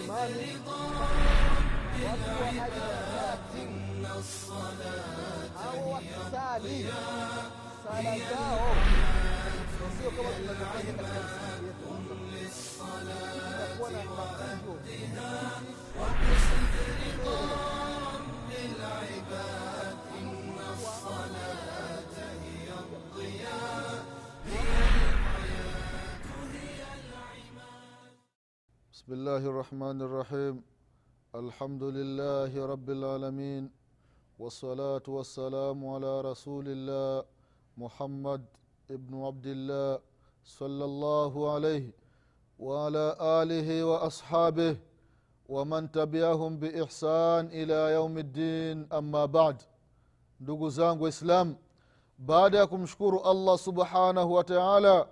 Imani, watu wa aina tatu au wakisali sala zao sio kama tunavyofanya katika msikiti yetu inakuwa na mafunzo بسم الله الرحمن الرحيم. الحمد لله رب العالمين. والصلاة والسلام على رسول الله محمد ابن عبد الله صلى الله عليه وعلى آله وأصحابه ومن تبعهم بإحسان إلى يوم الدين. أما بعد ndugu ya kumshukuru allah subhanahu wa taala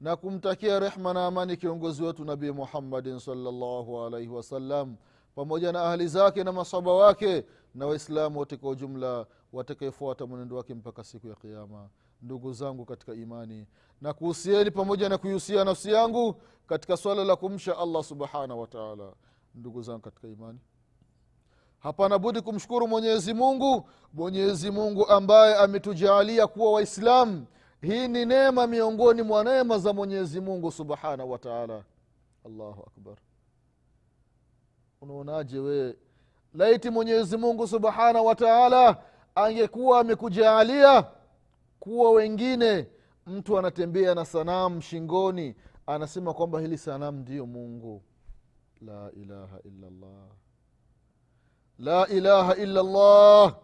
na kumtakia rehma na amani kiongozi wetu nabii muhammadin salllahu alaihi wasallam pamoja na ahli zake na masaba wake na waislamu wote kwa ujumla watakaefuata mwenendo wake mpaka siku ya kiama ndugu zangu katika imani na kuhusieni pamoja na kuihusia nafsi yangu katika swala la kumsha allah subhanahu wataala ndugu zangu katika imani hapana budi kumshukuru mwenyezi mungu mwenyezi mungu ambaye ametujaalia kuwa waislamu hii ni neema miongoni mwa neema za mwenyezi mungu subhanahu wataala allahu akbar. Unaonaje wee laiti mwenyezi mungu subhanahu wataala angekuwa amekujaalia kuwa wengine mtu anatembea na sanamu shingoni anasema kwamba hili sanamu ndiyo mungu. La ilaha illallah. La ilaha illallah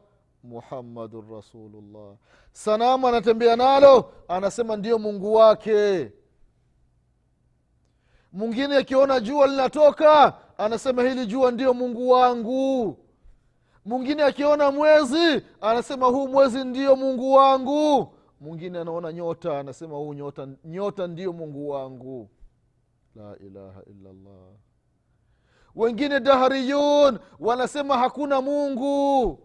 muhammadun rasulullah. Sanamu anatembea nalo anasema ndiyo mungu wake. Mwingine akiona jua linatoka anasema hili jua ndiyo mungu wangu. Mwingine akiona mwezi anasema huu mwezi ndiyo mungu wangu. Mwingine anaona nyota anasema huu nyota, nyota ndiyo mungu wangu. La ilaha illallah. Wengine dahariyun wanasema hakuna mungu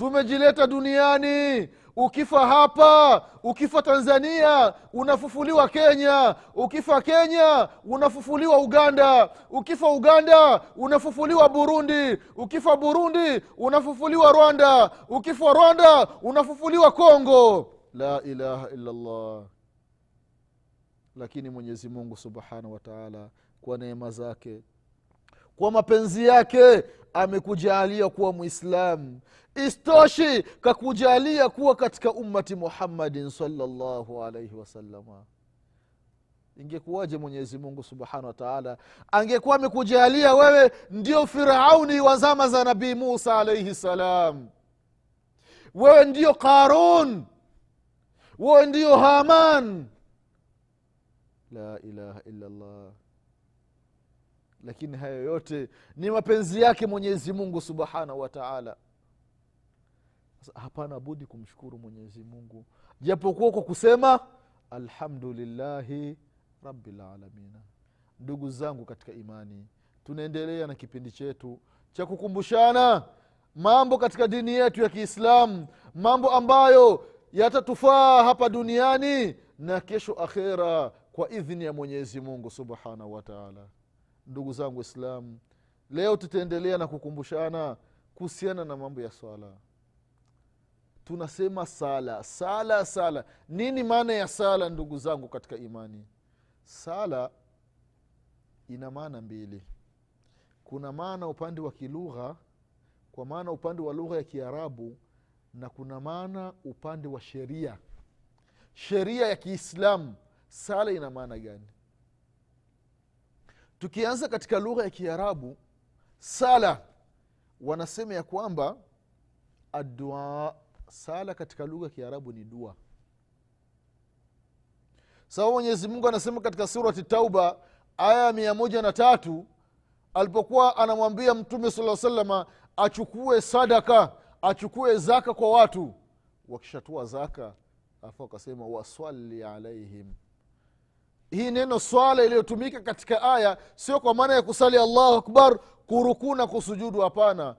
tumejileta duniani. Ukifa hapa ukifa tanzania unafufuliwa kenya. Ukifa kenya unafufuliwa uganda. Ukifa uganda unafufuliwa burundi. Ukifa burundi unafufuliwa rwanda. Ukifa rwanda unafufuliwa kongo la ilaha illallah. Lakini mwenyezi mungu subhanahu wataala kwa neema zake kwa mapenzi yake amekujalia kuwa mwislamu istoshi kakujalia kuwa katika ummati muhammadin salllahu alaihi wasalama ingekuwaje mwenyezi mungu subhanahu wa taala? Angekuwa amekujalia wewe ndio firauni wa zama za nabii musa alaihi salam. Wewe ndio qarun. Wewe ndio haman. La ilaha illallah lakini hayo yote ni mapenzi yake mwenyezi mungu subhanahu wa taala. Hapana budi kumshukuru mwenyezi mungu. Japokuwa kwa kusema alhamdulillahi rabilalamina ndugu zangu katika imani tunaendelea na kipindi chetu cha kukumbushana mambo katika dini yetu ya kiislamu mambo ambayo yatatufaa hapa duniani na kesho akhera kwa idhini ya mwenyezi mungu subhanahu wa taala ndugu zangu waislamu leo tutaendelea na kukumbushana kuhusiana na mambo ya swala. Tunasema sala sala sala. Nini maana ya sala ndugu zangu katika imani? Sala ina maana mbili. Kuna maana upande wa kilugha kwa maana upande wa lugha ya kiarabu na kuna maana upande wa sheria. Sheria ya kiislamu sala ina maana gani tukianza katika lugha ya kiarabu sala wanasema ya kwamba adua sala katika lugha ya kiarabu ni dua. Sababu mwenyezi mungu anasema katika surati tauba aya ya mia moja na tatu alipokuwa anamwambia mtume sala salama achukue sadaka achukue zaka kwa watu wakishatua zaka afu akasema wasali alaihim hii neno swala iliyotumika katika aya sio kwa maana ya kusali allahu akbar kurukuu na kusujudu hapana.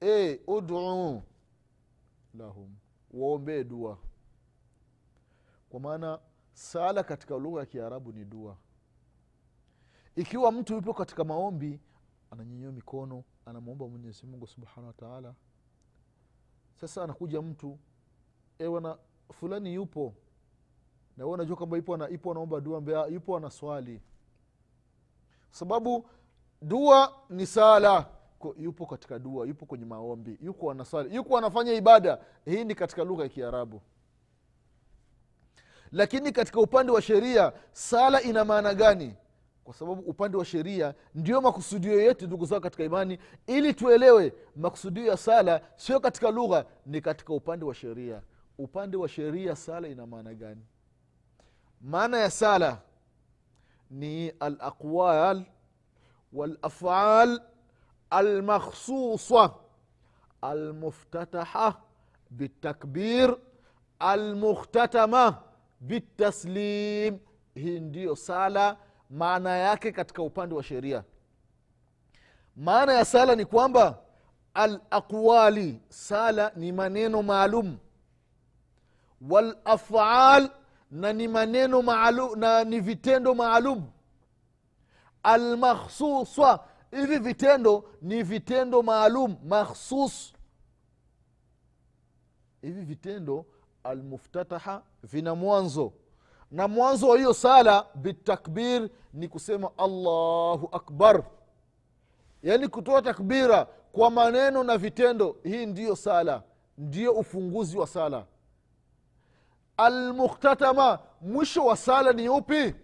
E, uduu lahum waombee dua. Kwa maana sala katika lugha ya kiarabu ni dua. Ikiwa mtu yupo katika maombi ananyenyewa mikono anamwomba mwenyezi mungu subhanahu wa sasa anakuja mtu ewana fulani yupo na we unajua kwamba ipo, ipo anaomba dua mbea ipo ana swali. Sababu dua ni sala. Yupo katika dua yupo kwenye maombi yuko anaswali yuko anafanya ibada. Hii ni katika lugha ya kiarabu. Lakini katika upande wa sheria sala ina maana gani? Kwa sababu upande wa sheria ndio makusudio yetu ndugu zao katika imani ili tuelewe makusudio ya sala sio katika lugha ni katika upande wa sheria. Upande wa sheria sala ina maana gani maana ya sala ni alaqwal walafal almakhsusa almuftataha bitakbir almukhtatama bitaslim hii ndiyo sala maana yake katika upande wa sheria. Maana ya sala ni kwamba alaqwali sala ni maneno maalum. Walafal na ni maneno maalum na ni vitendo maalum. Almakhsuswa hivi vitendo ni vitendo maalum makhsus. Hivi vitendo almuftataha vina mwanzo. Na mwanzo wa hiyo sala bitakbir ni kusema allahu akbar. Yaani kutoa takbira kwa maneno na vitendo hii ndiyo sala ndiyo ufunguzi wa sala almukhtatama mwisho wa sala ni upi?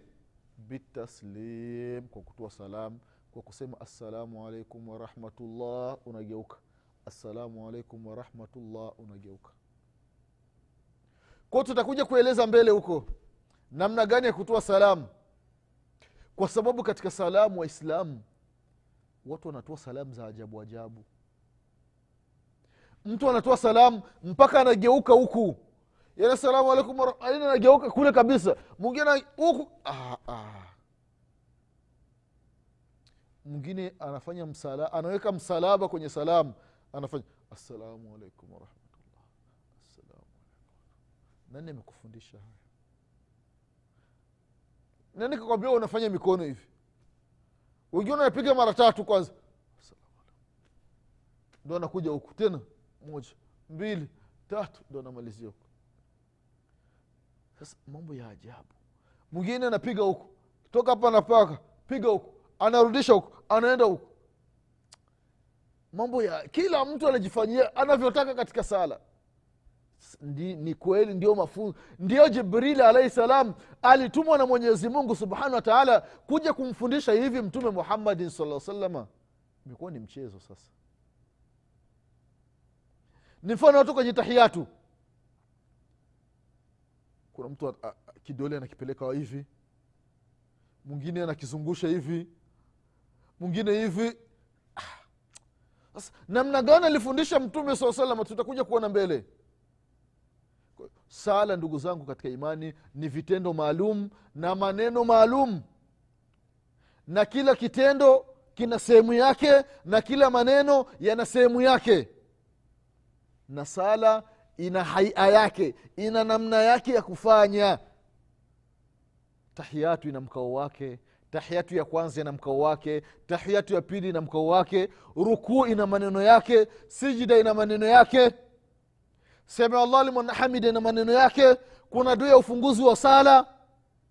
Bitaslim kwa kutoa salam kwa kusema assalamu alaikum warahmatullah unageuka. Assalamu alaikum warahmatullah unageuka. Kwao tutakuja kueleza mbele huko namna gani ya kutoa salamu kwa sababu katika salamu waislamu watu wanatoa salamu za ajabu ajabu. Mtu anatoa salamu mpaka anageuka huku yani assalamu alaikum wara- yaani anageuka kule kabisa. Mwingine huku. Ah, ah. mwingine anafanya msala anaweka msalaba kwenye salamu. Anafanya assalamu alaikum warahmatullah assalamu alaikum. Nani amekufundisha haya? Nani kakwambia unafanya mikono hivi? Wengine anapiga mara tatu kwanza. Ndo anakuja huku. Tena moja mbili tatu ndo anamalizia huku sasa mambo ya ajabu. Mwingine anapiga huku toka hapa napaka piga huku anarudisha huku anaenda huku. Mambo ya kila mtu anajifanyia anavyotaka katika sala. Ndi, ni kweli ndio mafunzo. Ndio jibrili alaihi salam alitumwa na mwenyezi mungu subhanahu wa taala kuja kumfundisha hivi mtume muhammadin saa salama imekuwa ni mchezo sasa. Ni mfano watu kwenye tahiyatu kuna mtu a- a- kidole anakipeleka hivi mwingine anakizungusha hivi mwingine hivi. Ah. sasa namna gani alifundisha mtume saa salama? Tutakuja kuona mbele. Sala ndugu zangu katika imani ni vitendo maalum na maneno maalum na kila kitendo kina sehemu yake na kila maneno yana sehemu yake. Na sala ina haia yake ina namna yake ya kufanya. Tahiyatu ina mkao wake tahiyatu ya kwanza ina mkao wake tahiyatu ya pili ina mkao wake rukuu ina maneno yake sijida ina maneno yake. Allah liman hamida ina maneno yake kuna dua ya ufunguzi wa sala.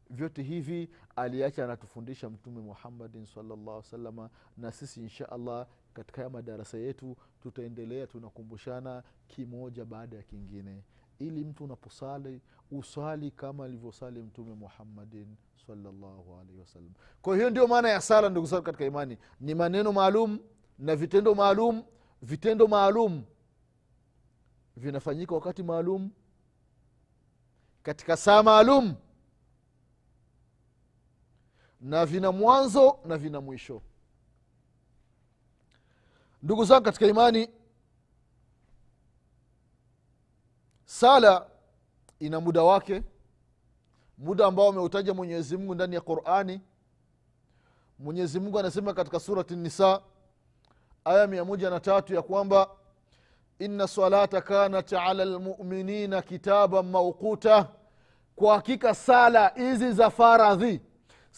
Vyote hivi aliacha anatufundisha mtume muhammadin salllah salama na sisi insha allah katika haya madarasa yetu tutaendelea tunakumbushana kimoja baada ya kingine. Ili mtu unaposali usali kama alivyosali mtume muhammadin salllahu alaihi wasallam. Kwa hiyo ndio maana ya sala ndugu zangu katika imani. Ni maneno maalum na vitendo maalum vitendo maalum vinafanyika wakati maalum katika saa maalum na vina mwanzo na vina mwisho ndugu zangu katika imani sala ina muda wake muda ambao ameutaja mwenyezi mungu ndani ya qurani. Mwenyezi mungu anasema katika surati nisa aya mia moja na tatu ya kwamba ina salata kanat ala lmuminina kitaban mauquta kwa hakika sala hizi za faradhi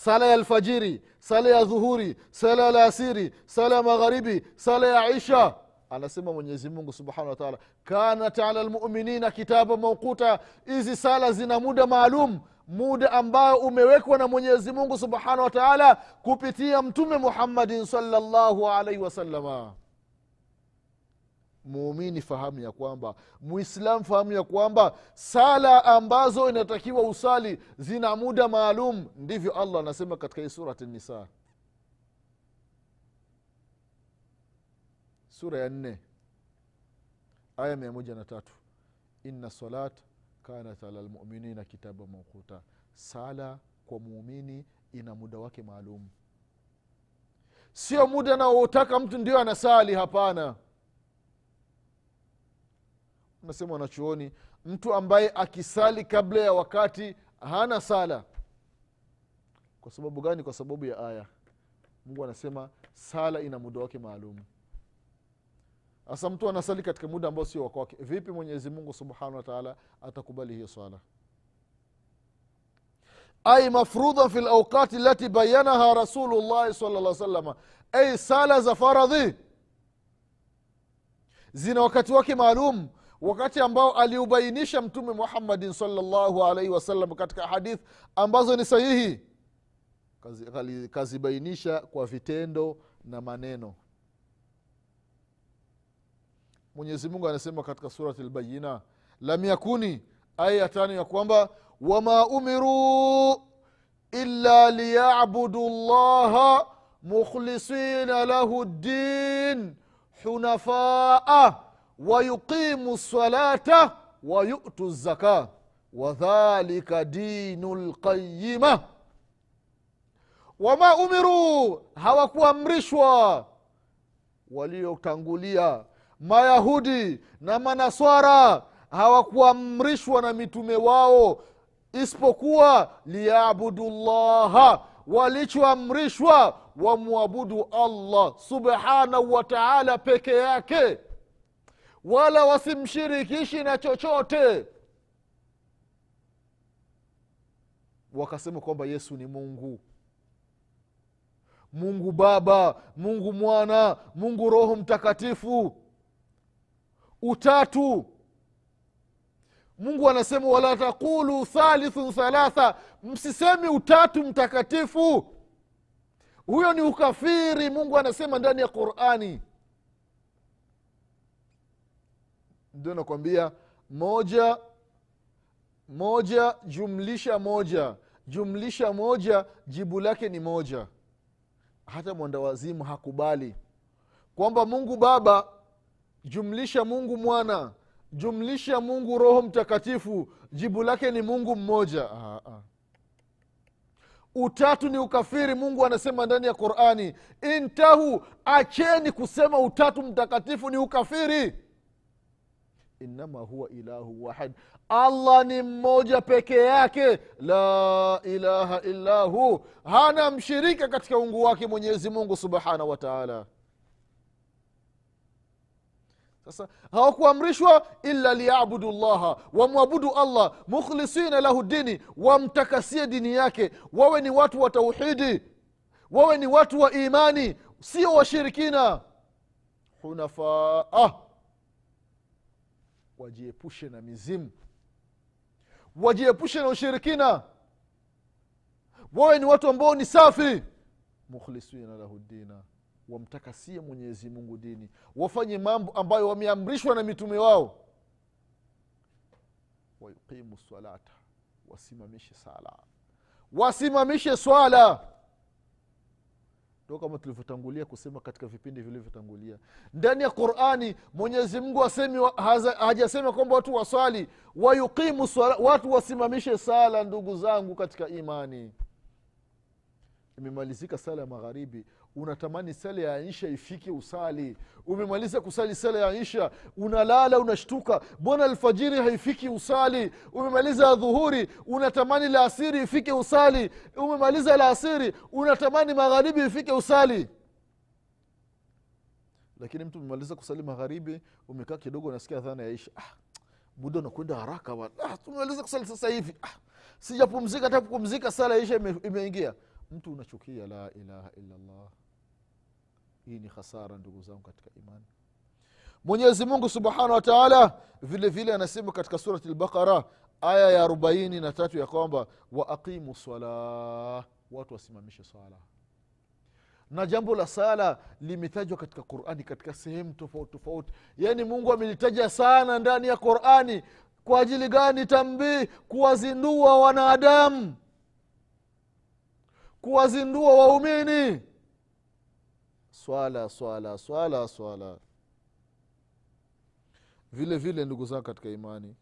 sala ya alfajiri sala ya dhuhuri sala ya alasiri sala ya magharibi sala ya isha. Anasema mwenyezi mungu subhanahu wataala kanat ala lmuminina kitaba maukuta hizi sala zina muda maalum muda ambao umewekwa na mwenyezi mungu subhanahu wataala kupitia mtume muhammadin salllahu alaihi wasalama muumini fahamu ya kwamba muislamu fahamu ya kwamba sala ambazo inatakiwa usali zina muda maalum. Ndivyo allah anasema katika hii surati nisa sura ya nne aya mia moja na tatu. Inna salat kanat ala lmuminina kitaba maukuta sala kwa muumini ina muda wake maalum. Sio muda naotaka mtu ndio anasali hapana nasema wanachuoni mtu ambaye akisali kabla ya wakati hana sala. Kwa sababu gani? Kwa sababu ya aya. Mungu anasema sala ina muda wake maalum. Sasa mtu anasali katika muda ambao sio wakwake vipi mwenyezi mungu subhanahu wataala atakubali hiyo swala ai mafrudha fi lauqati lati bayanaha rasulullahi sala llah salama ei sala za faradhi. Zina wakati wake maalum wakati ambao aliubainisha mtume muhammadin salllahu alaihi wasallam katika hadith ambazo ni sahihi kazibainisha kwa vitendo na maneno. Mwenyezi mungu anasema katika surati lbayina lam yakuni aya ya tano ya kwamba wama umiruu illa liyabudu llaha mukhlisina lahu ddin hunafaa wayuqimu lsalata wayutu zaka wadhalika dinu lqayima wama umiruu hawakuamrishwa. Waliotangulia mayahudi na manaswara hawakuamrishwa na mitume wao isipokuwa liyabudu llaha walichoamrishwa wamwabudu allah subhanahu wa taala peke yake wala wasimshirikishi na chochote. Wakasema kwamba yesu ni mungu. Mungu baba mungu mwana mungu roho mtakatifu. Utatu. Mungu anasema wala taqulu thalithun thalatha. Msisemi utatu mtakatifu. Huyo ni ukafiri mungu anasema ndani ya qurani ndio nakwambia moja moja jumlisha moja. Jumlisha moja jibu lake ni moja. Hata mwandawazimu hakubali. Kwamba mungu baba jumlisha mungu mwana jumlisha mungu roho mtakatifu jibu lake ni mungu mmoja. Ah, ah. utatu ni ukafiri mungu anasema ndani ya qurani. Intahu acheni kusema utatu mtakatifu ni ukafiri innama huwa ilahu wahid. Allah ni mmoja peke yake. La ilaha illa hu. Hana mshirika katika ungu wake mwenyezi mungu subhanahu wa taala. Sasa hawakuamrishwa illa liyabudu llaha wamwabudu allah mukhlisina lahu dini wamtakasie dini yake. Wawe ni watu wa tauhidi wawe ni watu wa imani sio washirikina. Hunafaa wajiepushe na mizimu. Wajiepushe na ushirikina. Wawe ni watu ambao ni safi. Mukhlisina lahu dina. Wamtakasie mwenyezi mungu dini. Wafanye mambo ambayo wameamrishwa na mitume wao. Wayuqimu salata. Wasimamishe sala. Wasimamishe swala ndo kama tulivyotangulia kusema katika vipindi vilivyotangulia. Ndani ya qurani mwenyezi mungu hajasema kwamba watu waswali. Wayuqimu watu wasimamishe sala ndugu zangu katika imani imemalizika sala ya magharibi unatamani sala ya isha ifike usali. Umemaliza kusali sala ya isha unalala unashtuka. Mbona alfajiri haifiki usali? Umemaliza dhuhuri unatamani laasiri ifike usali. Umemaliza laasiri unatamani magharibi ifike usali. Lakini mtu umemaliza kusali magharibi umekaa kidogo unasikia dhana ya isha ah, muda unakwenda haraka ah, tumemaliza kusali sasa hivi. Ah, sijapumzika hata kupumzika sala ya isha ime, imeingia mtu unachukia la ilaha illallah. Hii ni hasara ndugu zangu katika imani. Mwenyezi mungu subhanahu wa taala vile anasema katika surati lbaqara aya ya arobaini na tatu ya kwamba waaqimu sala watu wasimamishe swala na jambo la sala limetajwa katika qurani katika sehemu tofauti tofauti. Yaani mungu amelitaja sana ndani ya qurani. Kwa ajili gani tambii? Kuwazindua wanadamu kuwazindua waumini. Swala swala swala swala. Vile vile ndugu zangu katika imani.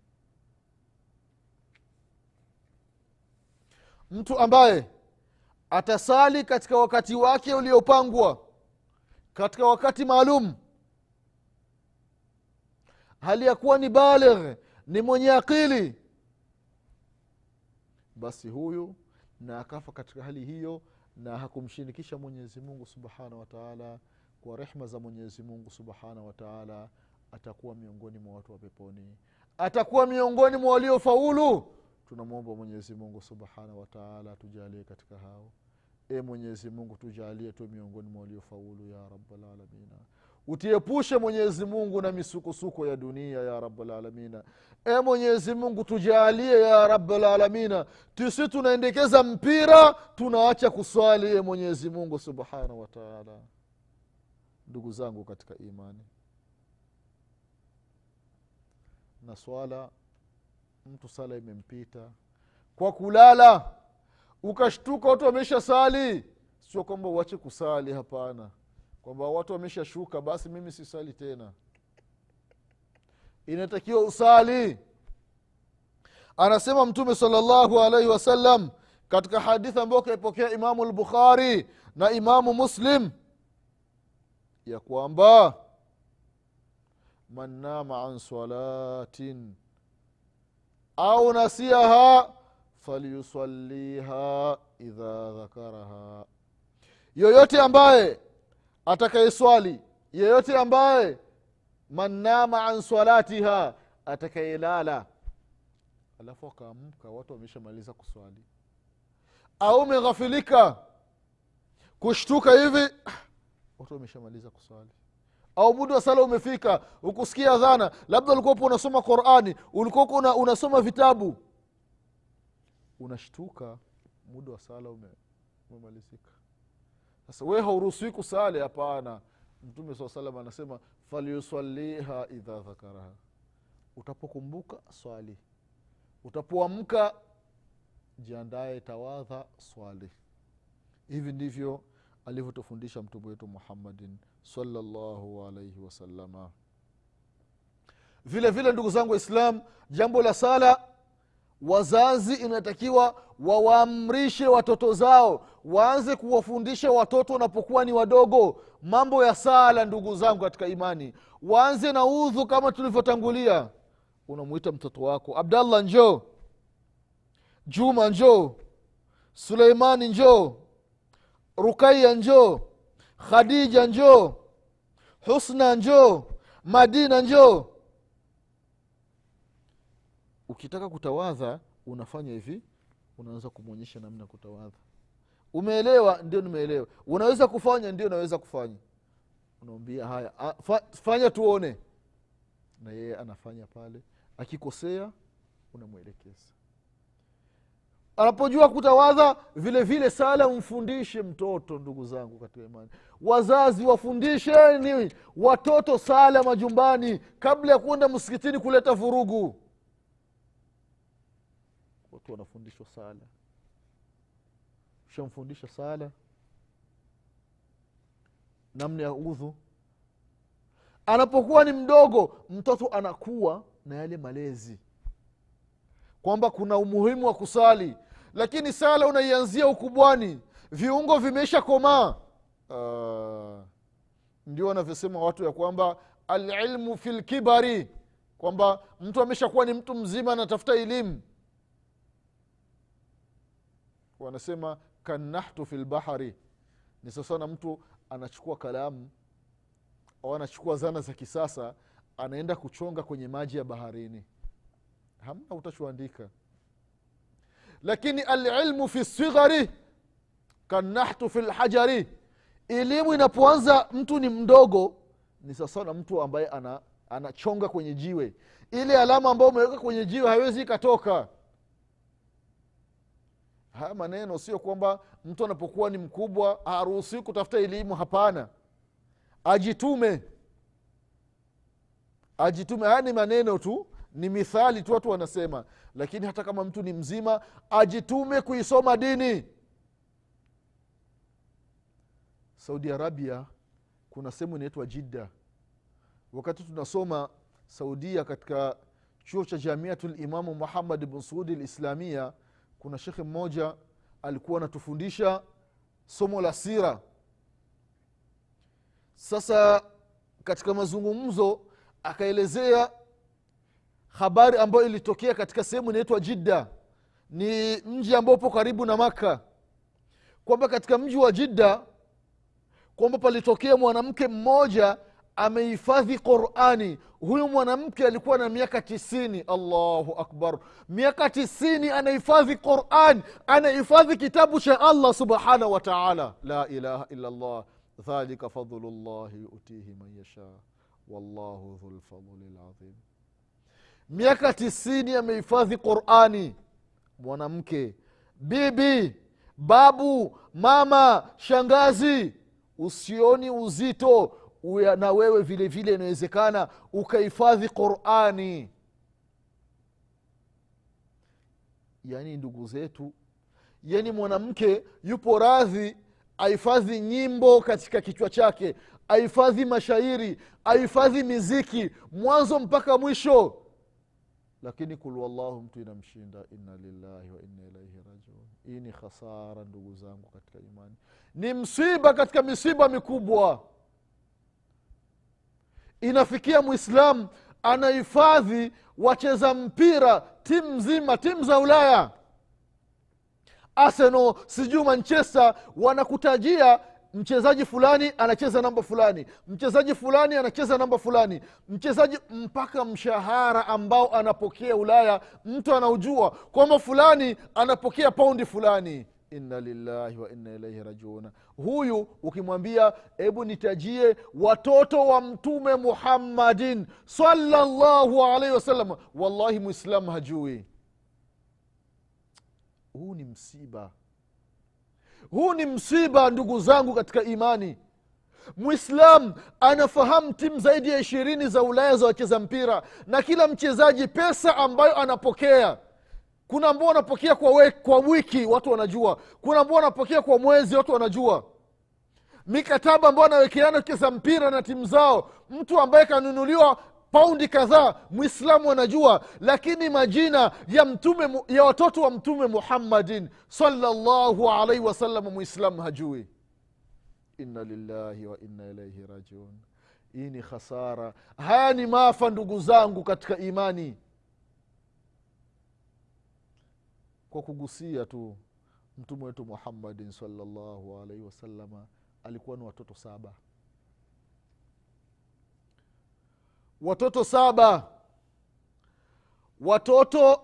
Mtu ambaye atasali katika wakati wake uliopangwa katika wakati maalum hali ya kuwa ni baligh ni mwenye akili basi huyu na akafa katika hali hiyo na hakumshirikisha mwenyezi mungu subhanahu wataala kwa rehma za mwenyezi mungu subhanahu wataala atakuwa miongoni mwa watu wa peponi. Atakuwa miongoni mwa waliofaulu. Tunamwomba mwenyezi mungu subhanahu wataala tujalie katika hao. E mwenyezi mungu tujalie tu miongoni mwa waliofaulu ya rabalalamina utiepushe mwenyezi mungu na misukosuko ya dunia ya rabulalamina e mwenyezi mungu tujalie ya rabulalamina tusi tunaendekeza mpira tunaacha kuswali e mwenyezi mungu subhanahu wataala ndugu zangu katika imani na swala mtu sala imempita. Kwa kulala ukashtuka watu wamesha sali sio kwamba uache kusali hapana kwamba watu wameshashuka basi mimi sisali tena. Inatakiwa usali. Anasema mtume salllahu alaihi wasallam katika hadithi ambayo kaipokea imamu lbukhari na imamu muslim ya kwamba man nama an salatin au nasiaha falyusaliha idha dhakaraha. Yoyote ambaye atakayeswali yeyote ambaye man nama an salatiha atakayelala alafu akaamka watu wameshamaliza kuswali. Au umeghafilika kushtuka hivi watu wameshamaliza kuswali. Au muda wa sala umefika ukusikia dhana labda ulikuwapo unasoma qurani ulikuwapo una, unasoma vitabu. Unashtuka muda wa sala ume, umemalizika sasa we hauruhusiwi kusali hapana. Mtume saa salam anasema falyusaliha idha dhakaraha. Utapokumbuka swali. Utapoamka jiandaye tawadha swali. Hivi ndivyo alivyotufundisha mtume wetu muhammadin salallahu alaihi wasalama vile vile ndugu zangu waislam jambo la sala wazazi inatakiwa wawaamrishe watoto zao waanze kuwafundisha watoto wanapokuwa ni wadogo mambo ya sala ndugu zangu katika imani. Waanze na udhu kama tulivyotangulia. Unamwita mtoto wako abdallah njoo. Juma njoo. Suleimani njoo. Rukaya njoo. Khadija njoo. Husna njoo. Madina njoo ukitaka kutawadha unafanya hivi unaweza kumwonyesha namna ya kutawadha. Umeelewa? Ndio nimeelewa. Unaweza kufanya ndio naweza kufanya. Unaambia haya a, fa, fanya tuone. Na yeye anafanya pale. Akikosea unamwelekeza. Anapojua kutawadha vile vile sala mfundishe mtoto ndugu zangu katika imani. Wazazi wafundisheni watoto sala majumbani kabla ya kuenda msikitini kuleta vurugu watu wanafundishwa sala. Ushamfundisha sala namna ya udhu anapokuwa ni mdogo mtoto anakuwa na yale malezi kwamba kuna umuhimu wa kusali lakini sala unaianzia ukubwani viungo vimeisha komaa. Uh, ndio wanavyosema watu ya kwamba alilmu fi lkibari kwamba mtu ameshakuwa ni mtu mzima anatafuta elimu wanasema kannahtu fi lbahari ni sasana mtu anachukua kalamu au anachukua zana za kisasa anaenda kuchonga kwenye maji ya baharini. Hamna utachoandika. Lakini alilmu fi sighari kanahtu fi lhajari elimu inapoanza mtu ni mdogo ni sasana na mtu ambaye ana anachonga kwenye jiwe. Ile alama ambayo umeweka kwenye jiwe haiwezi ikatoka haya maneno sio kwamba mtu anapokuwa ni mkubwa haruhusiwi kutafuta elimu hapana. Ajitume. Ajitume. Haya ni maneno tu ni mithali tu watu wanasema. Lakini hata kama mtu ni mzima ajitume kuisoma dini. Saudi arabia kuna sehemu inaitwa jidda. Wakati tunasoma saudia katika chuo cha jamiatu limamu muhammad bn suudi lislamia kuna shekhe mmoja alikuwa anatufundisha somo la sira. Sasa katika mazungumzo akaelezea habari ambayo ilitokea katika sehemu inaitwa jidda. Ni mji ambao karibu na makka. Kwamba katika mji wa jidda kwamba palitokea mwanamke mmoja amehifadhi qurani. Huyu mwanamke alikuwa na miaka tisini. Allahu akbar. Miaka tisini anahifadhi quran anahifadhi kitabu cha allah subhanahu wa taala. La ilaha illa dhalika fadlu llahi yutihi man yasha. Wallahu dhulfadli lazim miaka tisini amehifadhi qurani. Mwanamke. Bibi. Babu. Mama. Shangazi. Usioni uzito na wewe vile vile inawezekana ukahifadhi qurani. Yaani ndugu zetu yaani mwanamke yupo radhi ahifadhi nyimbo katika kichwa chake ahifadhi mashairi ahifadhi miziki mwanzo mpaka mwisho. Lakini kulwallahu mtu inamshinda. Inna lillahi wa inna ilaihi rajiun. Hii ni khasara ndugu zangu katika imani. Ni msiba katika misiba mikubwa inafikia mwislamu anahifadhi wacheza mpira timu nzima timu za ulaya. Arsenal sijuu manchester wanakutajia mchezaji fulani anacheza namba fulani mchezaji fulani anacheza namba fulani. Mchezaji mpaka mshahara ambao anapokea ulaya mtu anaujua kwamba fulani anapokea paundi fulani inna lillahi wa inna ilaihi rajiuna huyu ukimwambia hebu nitajie watoto wa mtume muhammadin salallahu alaihi wasallam wallahi mwislamu hajui. Huu ni msiba. Huu ni msiba ndugu zangu katika imani. Mwislam anafahamu timu zaidi ya ishirini za ulaya za wacheza mpira na kila mchezaji pesa ambayo anapokea kuna ambao wanapokea kwa, we, kwa wiki watu wanajua. Kuna ambao wanapokea kwa mwezi watu wanajua. Mikataba ambao anawekeana cheza mpira na timu zao mtu ambaye kanunuliwa paundi kadhaa mwislamu anajua. Lakini majina ya mtume ya watoto wa mtume muhammadin salllahu alaihi wasallam mwislamu hajui. Inna lillahi wa inna ilaihi rajiun. Hii ni khasara. Haya ni maafa ndugu zangu katika imani kwa kugusia tu mtume wetu muhammadin salllahu alaihi wasalama alikuwa na watoto saba. Watoto saba. Watoto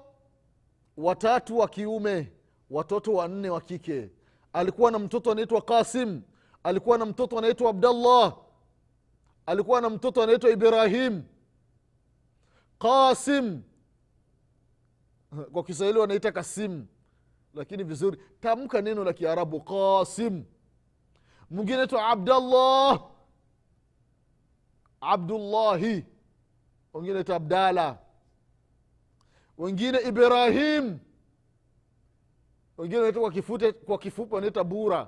watatu wa kiume watoto wanne wa kike. Alikuwa na mtoto anaitwa kasim alikuwa na mtoto anaitwa abdallah alikuwa na mtoto anaitwa ibrahim. Qasim kwa kiswahili wanaita kasimu lakini vizuri. Tamka neno la kiarabu qasim mwingine tu abdallah. Abdullahi. Wengine tu abdala wengine ibrahim. Wengine wanaita kwa kifute kwa kifupi wanaita bura.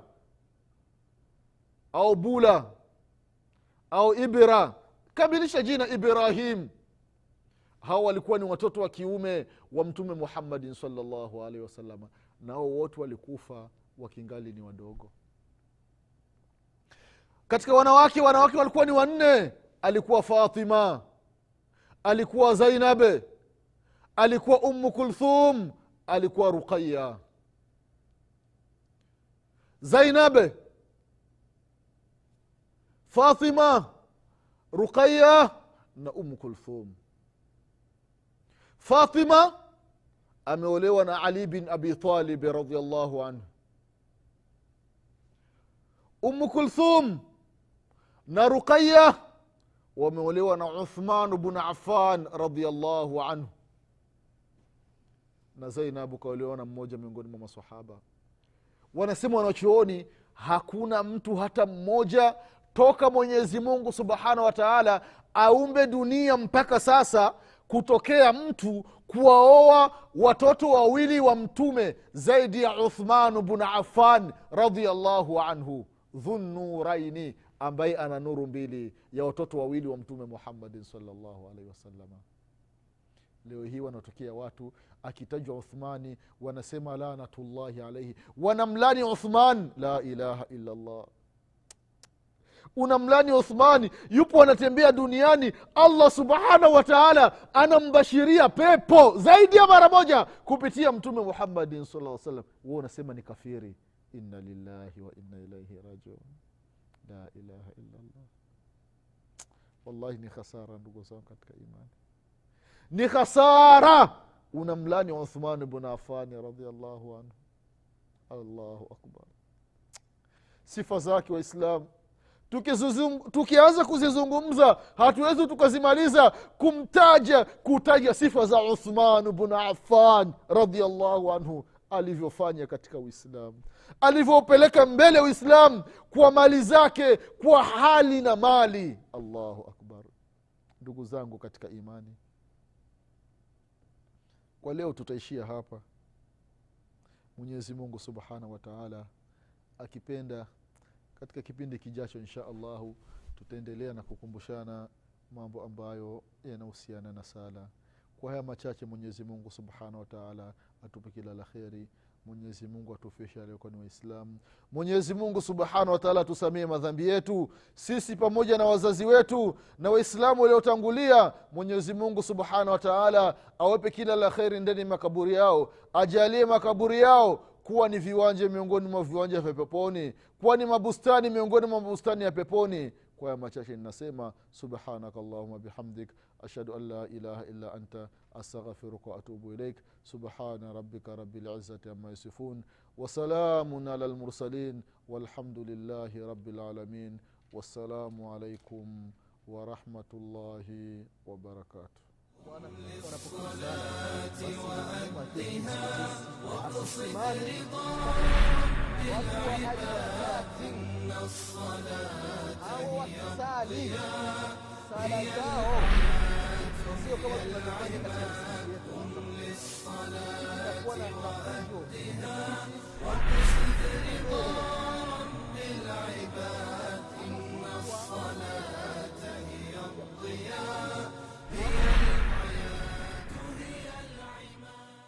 Au bula. Au ibra. Kamilisha jina ibrahim hawa walikuwa ni watoto wa kiume wa mtume muhammadin salllahu alaihi wasalama nao wote walikufa wakingali ni wadogo. Katika wanawake wanawake walikuwa ni wanne. Alikuwa fatima alikuwa zainabe alikuwa ummu kulthum alikuwa ruqaya zainabe fatima ruqaya na ummu kulthum fatima ameolewa na ali bin abi talibi radiallahu anhu. Umu kulthum na ruqaya wameolewa na uthman bnu afan radiallahu anhu. Na zainabu kaolewa na mmoja miongoni mwa masahaba wanasema wanachuoni hakuna mtu hata mmoja toka mwenyezi mungu subhanahu wa taala aumbe dunia mpaka sasa kutokea mtu kuwaoa watoto wawili wa mtume zaidi ya uthmanu bnu afan radiallahu anhu dhunuraini ambaye ana nuru mbili ya watoto wawili wa mtume muhammadin salllahu alaihi wasalama leo hii wanatokea watu akitajwa uthmani wanasema lanatullahi alaihi wanamlani uthman la ilaha illa llah unamlani uthmani yupo anatembea duniani allah subhanahu wa taala anambashiria pepo zaidi ya mara moja kupitia mtume muhammadin sala salam huo unasema ni kafiri. Inna lillahi wa inna ilaihi rajiun. La ilaha illallah. Wallahi ni khasara ndugu zangu katika imani. Ni khasara! Unamlani uthman bnu afani radiallahu anhu. Allahu akbar. Sifa zake waislamu tukianza kuzizungumza hatuwezi tukazimaliza kumtaja kutaja sifa za uthman bnu affan radiallahu anhu alivyofanya katika uislamu alivyopeleka mbele uislamu kwa mali zake kwa hali na mali. Allahu akbar. Ndugu zangu katika imani kwa leo tutaishia hapa. Mwenyezi mungu subhanahu wa taala akipenda katika kipindi kijacho insha allahu tutaendelea na kukumbushana mambo ambayo yanahusiana na sala. Kwa haya machache mwenyezi mungu subhanahu wataala atupe kila la kheri. Mwenyezi mungu atufishe aliokuwa ni waislamu. Mwenyezi mungu subhanahu wataala atusamie madhambi yetu. Sisi pamoja na wazazi wetu na waislamu waliotangulia mwenyezi mungu subhanahu wataala awepe kila la kheri ndani ya makaburi yao. Ajalie makaburi yao kuwa ni viwanja miongoni mwa viwanja vya peponi. Kuwa ni mabustani miongoni mwa mabustani ya peponi. Kwa ya machache ninasema subhanaka allahuma bihamdik ashhadu an la ilaha illa anta astaghfiruka waatubu ilaik subhana rabika rabilizati ama yasifun wasalamun ala lmursalin walhamdu lillahi rabilalamin wassalamu alaikum warahmatullahi wabarakatuh au wakisali sala zao sio kama tunavyofanya katika misikiti yetu inakuwa na mafunzo